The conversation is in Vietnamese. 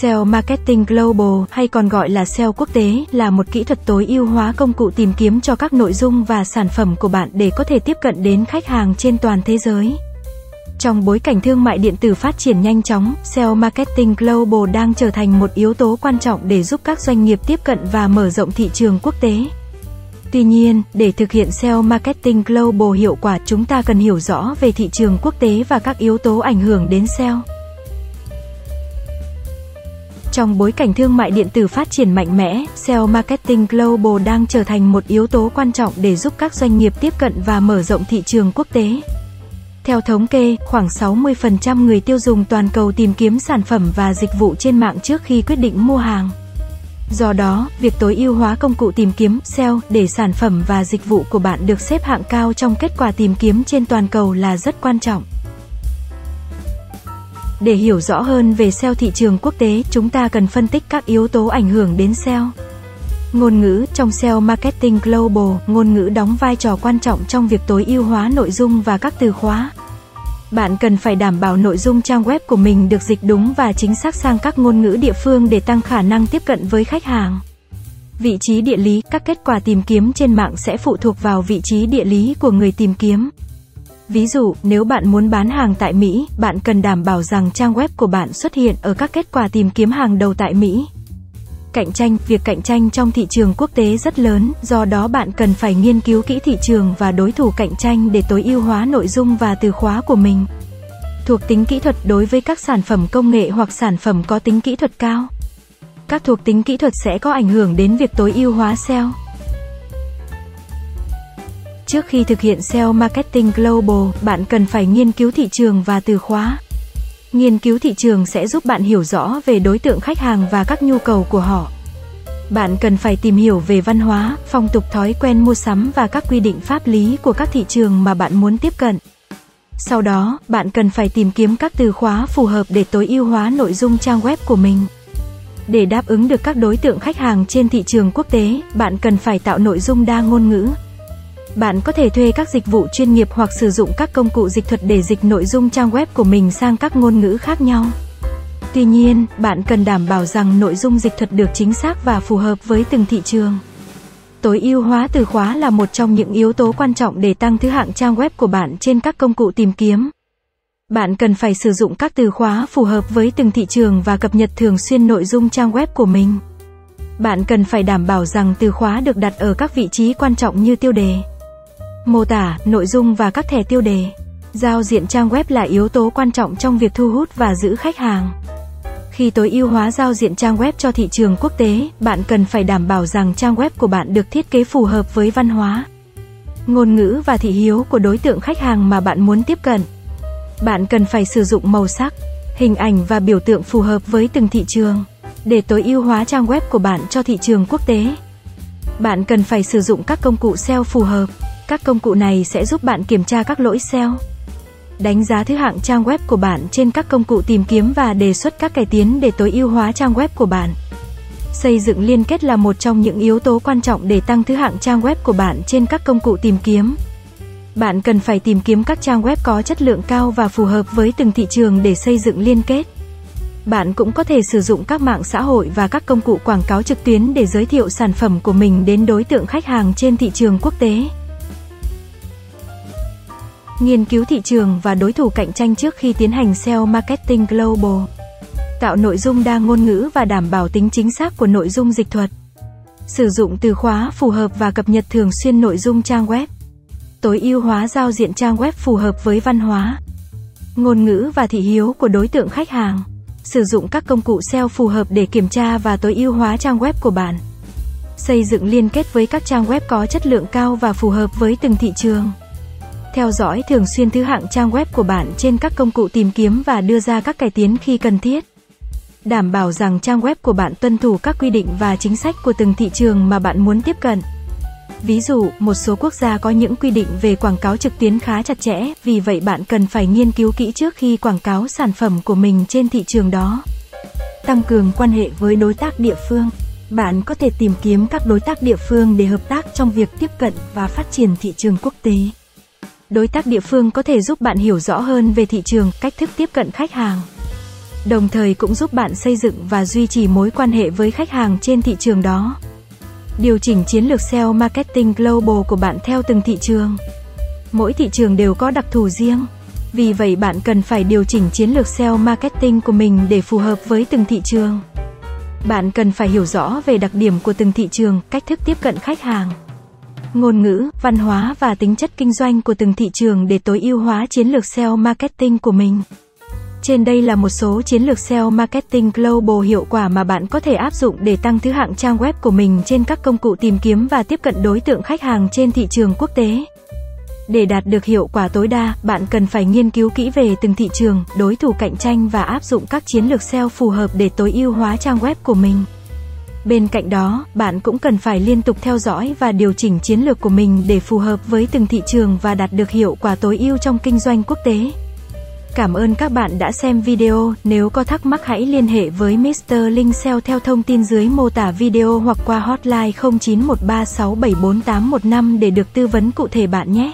SEO Marketing Global hay còn gọi là SEO quốc tế là một kỹ thuật tối ưu hóa công cụ tìm kiếm cho các nội dung và sản phẩm của bạn để có thể tiếp cận đến khách hàng trên toàn thế giới. Trong bối cảnh thương mại điện tử phát triển nhanh chóng, SEO Marketing Global đang trở thành một yếu tố quan trọng để giúp các doanh nghiệp tiếp cận và mở rộng thị trường quốc tế. Tuy nhiên, để thực hiện SEO Marketing Global hiệu quả, chúng ta cần hiểu rõ về thị trường quốc tế và các yếu tố ảnh hưởng đến SEO. Trong bối cảnh thương mại điện tử phát triển mạnh mẽ, SEO Marketing Global đang trở thành một yếu tố quan trọng để giúp các doanh nghiệp tiếp cận và mở rộng thị trường quốc tế. Theo thống kê, khoảng 60% người tiêu dùng toàn cầu tìm kiếm sản phẩm và dịch vụ trên mạng trước khi quyết định mua hàng. Do đó, việc tối ưu hóa công cụ tìm kiếm SEO để sản phẩm và dịch vụ của bạn được xếp hạng cao trong kết quả tìm kiếm trên toàn cầu là rất quan trọng. Để hiểu rõ hơn về SEO thị trường quốc tế, chúng ta cần phân tích các yếu tố ảnh hưởng đến SEO. Ngôn ngữ trong SEO Marketing Global, ngôn ngữ đóng vai trò quan trọng trong việc tối ưu hóa nội dung và các từ khóa. Bạn cần phải đảm bảo nội dung trang web của mình được dịch đúng và chính xác sang các ngôn ngữ địa phương để tăng khả năng tiếp cận với khách hàng. Vị trí địa lý, các kết quả tìm kiếm trên mạng sẽ phụ thuộc vào vị trí địa lý của người tìm kiếm. Ví dụ, nếu bạn muốn bán hàng tại Mỹ, bạn cần đảm bảo rằng trang web của bạn xuất hiện ở các kết quả tìm kiếm hàng đầu tại Mỹ. Cạnh tranh, việc cạnh tranh trong thị trường quốc tế rất lớn, do đó bạn cần phải nghiên cứu kỹ thị trường và đối thủ cạnh tranh để tối ưu hóa nội dung và từ khóa của mình. Thuộc tính kỹ thuật đối với các sản phẩm công nghệ hoặc sản phẩm có tính kỹ thuật cao. Các thuộc tính kỹ thuật sẽ có ảnh hưởng đến việc tối ưu hóa SEO. Trước khi thực hiện SEO Marketing Global, bạn cần phải nghiên cứu thị trường và từ khóa. Nghiên cứu thị trường sẽ giúp bạn hiểu rõ về đối tượng khách hàng và các nhu cầu của họ. Bạn cần phải tìm hiểu về văn hóa, phong tục thói quen mua sắm và các quy định pháp lý của các thị trường mà bạn muốn tiếp cận. Sau đó, bạn cần phải tìm kiếm các từ khóa phù hợp để tối ưu hóa nội dung trang web của mình. Để đáp ứng được các đối tượng khách hàng trên thị trường quốc tế, bạn cần phải tạo nội dung đa ngôn ngữ. Bạn có thể thuê các dịch vụ chuyên nghiệp hoặc sử dụng các công cụ dịch thuật để dịch nội dung trang web của mình sang các ngôn ngữ khác nhau. Tuy nhiên, bạn cần đảm bảo rằng nội dung dịch thuật được chính xác và phù hợp với từng thị trường. Tối ưu hóa từ khóa là một trong những yếu tố quan trọng để tăng thứ hạng trang web của bạn trên các công cụ tìm kiếm. Bạn cần phải sử dụng các từ khóa phù hợp với từng thị trường và cập nhật thường xuyên nội dung trang web của mình. Bạn cần phải đảm bảo rằng từ khóa được đặt ở các vị trí quan trọng như tiêu đề, Mô tả, nội dung và các thẻ tiêu đề. Giao diện trang web là yếu tố quan trọng trong việc thu hút và giữ khách hàng. Khi tối ưu hóa giao diện trang web cho thị trường quốc tế, bạn cần phải đảm bảo rằng trang web của bạn được thiết kế phù hợp với văn hóa, ngôn ngữ và thị hiếu của đối tượng khách hàng mà bạn muốn tiếp cận. Bạn cần phải sử dụng màu sắc, hình ảnh và biểu tượng phù hợp với từng thị trường để tối ưu hóa trang web của bạn cho thị trường quốc tế. Bạn cần phải sử dụng các công cụ SEO phù hợp. Các công cụ này sẽ giúp bạn kiểm tra các lỗi SEO, đánh giá thứ hạng trang web của bạn trên các công cụ tìm kiếm và đề xuất các cải tiến để tối ưu hóa trang web của bạn. Xây dựng liên kết là một trong những yếu tố quan trọng để tăng thứ hạng trang web của bạn trên các công cụ tìm kiếm. Bạn cần phải tìm kiếm các trang web có chất lượng cao và phù hợp với từng thị trường để xây dựng liên kết. Bạn cũng có thể sử dụng các mạng xã hội và các công cụ quảng cáo trực tuyến để giới thiệu sản phẩm của mình đến đối tượng khách hàng trên thị trường quốc tế. Nghiên cứu thị trường và đối thủ cạnh tranh trước khi tiến hành SEO Marketing Global. Tạo nội dung đa ngôn ngữ và đảm bảo tính chính xác của nội dung dịch thuật. Sử dụng từ khóa phù hợp và cập nhật thường xuyên nội dung trang web. Tối ưu hóa giao diện trang web phù hợp với văn hóa, ngôn ngữ và thị hiếu của đối tượng khách hàng. Sử dụng các công cụ SEO phù hợp để kiểm tra và tối ưu hóa trang web của bạn. Xây dựng liên kết với các trang web có chất lượng cao và phù hợp với từng thị trường. Theo dõi thường xuyên thứ hạng trang web của bạn trên các công cụ tìm kiếm và đưa ra các cải tiến khi cần thiết. Đảm bảo rằng trang web của bạn tuân thủ các quy định và chính sách của từng thị trường mà bạn muốn tiếp cận. Ví dụ, một số quốc gia có những quy định về quảng cáo trực tuyến khá chặt chẽ, vì vậy bạn cần phải nghiên cứu kỹ trước khi quảng cáo sản phẩm của mình trên thị trường đó. Tăng cường quan hệ với đối tác địa phương. Bạn có thể tìm kiếm các đối tác địa phương để hợp tác trong việc tiếp cận và phát triển thị trường quốc tế. Đối tác địa phương có thể giúp bạn hiểu rõ hơn về thị trường, cách thức tiếp cận khách hàng. đồng thời cũng giúp bạn xây dựng và duy trì mối quan hệ với khách hàng trên thị trường đó. Điều chỉnh chiến lược SEO Marketing Global của bạn theo từng thị trường. Mỗi thị trường đều có đặc thù riêng. Vì vậy bạn cần phải điều chỉnh chiến lược SEO marketing của mình để phù hợp với từng thị trường. Bạn cần phải hiểu rõ về đặc điểm của từng thị trường, cách thức tiếp cận khách hàng, ngôn ngữ, văn hóa và tính chất kinh doanh của từng thị trường để tối ưu hóa chiến lược SEO marketing của mình. Trên đây là một số chiến lược SEO marketing global hiệu quả mà bạn có thể áp dụng để tăng thứ hạng trang web của mình trên các công cụ tìm kiếm và tiếp cận đối tượng khách hàng trên thị trường quốc tế. Để đạt được hiệu quả tối đa, bạn cần phải nghiên cứu kỹ về từng thị trường, đối thủ cạnh tranh và áp dụng các chiến lược SEO phù hợp để tối ưu hóa trang web của mình. Bên cạnh đó, bạn cũng cần phải liên tục theo dõi và điều chỉnh chiến lược của mình để phù hợp với từng thị trường và đạt được hiệu quả tối ưu trong kinh doanh quốc tế. Cảm ơn các bạn đã xem video, nếu có thắc mắc hãy liên hệ với Mr. Linh SEO theo thông tin dưới mô tả video hoặc qua hotline 0913674815 để được tư vấn cụ thể bạn nhé.